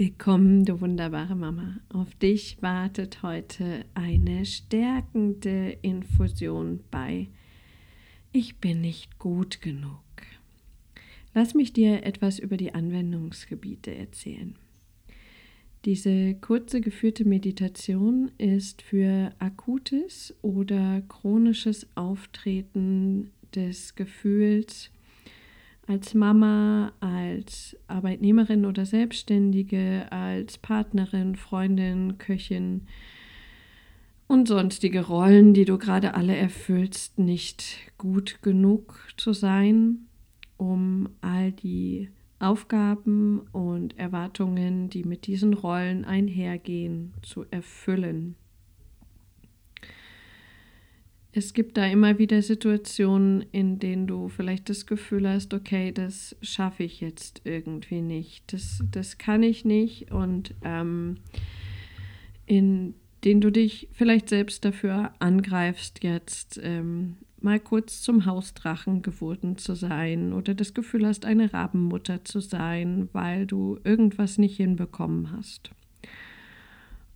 Willkommen, du wunderbare Mama. Auf dich wartet heute eine stärkende Infusion bei Ich bin nicht gut genug. Lass mich dir etwas über die Anwendungsgebiete erzählen. Diese kurze geführte Meditation ist für akutes oder chronisches Auftreten des Gefühls als Mama, als Arbeitnehmerin oder Selbstständige, als Partnerin, Freundin, Köchin und sonstige Rollen, die du gerade alle erfüllst, nicht gut genug zu sein, um all die Aufgaben und Erwartungen, die mit diesen Rollen einhergehen, zu erfüllen. Es gibt da immer wieder Situationen, in denen du vielleicht das Gefühl hast, okay, das schaffe ich jetzt irgendwie nicht, das, das kann ich nicht und ähm, in denen du dich vielleicht selbst dafür angreifst, jetzt ähm, mal kurz zum Hausdrachen geworden zu sein oder das Gefühl hast, eine Rabenmutter zu sein, weil du irgendwas nicht hinbekommen hast.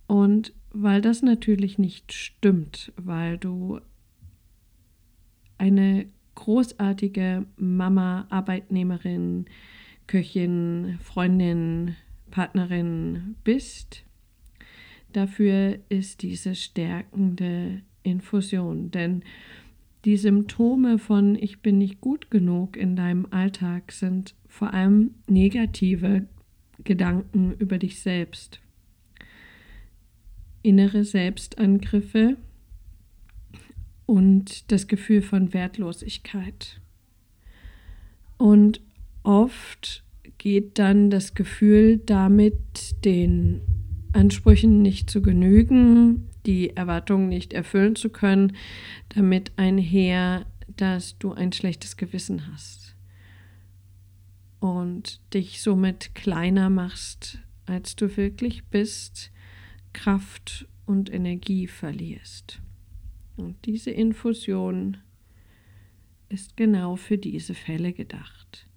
Und weil das natürlich nicht stimmt, weil du eine großartige Mama, Arbeitnehmerin, Köchin, Freundin, Partnerin bist. Dafür ist diese stärkende Infusion, denn die Symptome von ich bin nicht gut genug in deinem Alltag sind vor allem negative Gedanken über dich selbst. Innere Selbstangriffe, und das Gefühl von Wertlosigkeit. Und oft geht dann das Gefühl damit, den Ansprüchen nicht zu genügen, die Erwartungen nicht erfüllen zu können, damit einher, dass du ein schlechtes Gewissen hast und dich somit kleiner machst, als du wirklich bist, Kraft und Energie verlierst. Und diese Infusion ist genau für diese Fälle gedacht.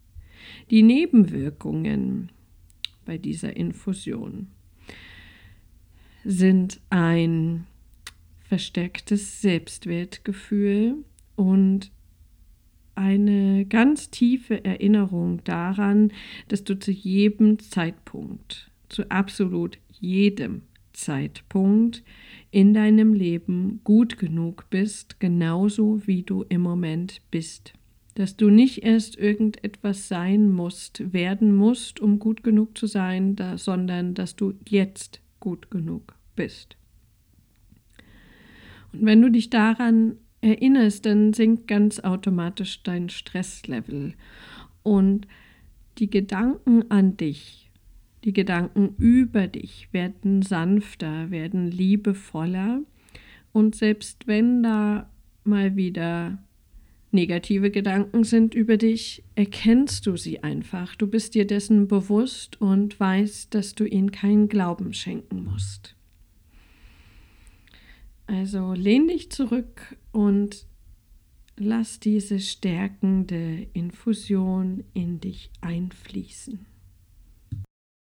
Die Nebenwirkungen bei dieser Infusion sind ein verstärktes Selbstwertgefühl und eine ganz tiefe Erinnerung daran, dass du zu jedem Zeitpunkt, zu absolut jedem Zeitpunkt in deinem Leben gut genug bist, genauso wie du im Moment bist. Dass du nicht erst irgendetwas sein musst, werden musst, um gut genug zu sein, da, sondern dass du jetzt gut genug bist. Und wenn du dich daran erinnerst, dann sinkt ganz automatisch dein Stresslevel und die Gedanken an dich die Gedanken über dich werden sanfter, werden liebevoller. Und selbst wenn da mal wieder negative Gedanken sind über dich, erkennst du sie einfach. Du bist dir dessen bewusst und weißt, dass du ihnen keinen Glauben schenken musst. Also lehn dich zurück und lass diese stärkende Infusion in dich einfließen.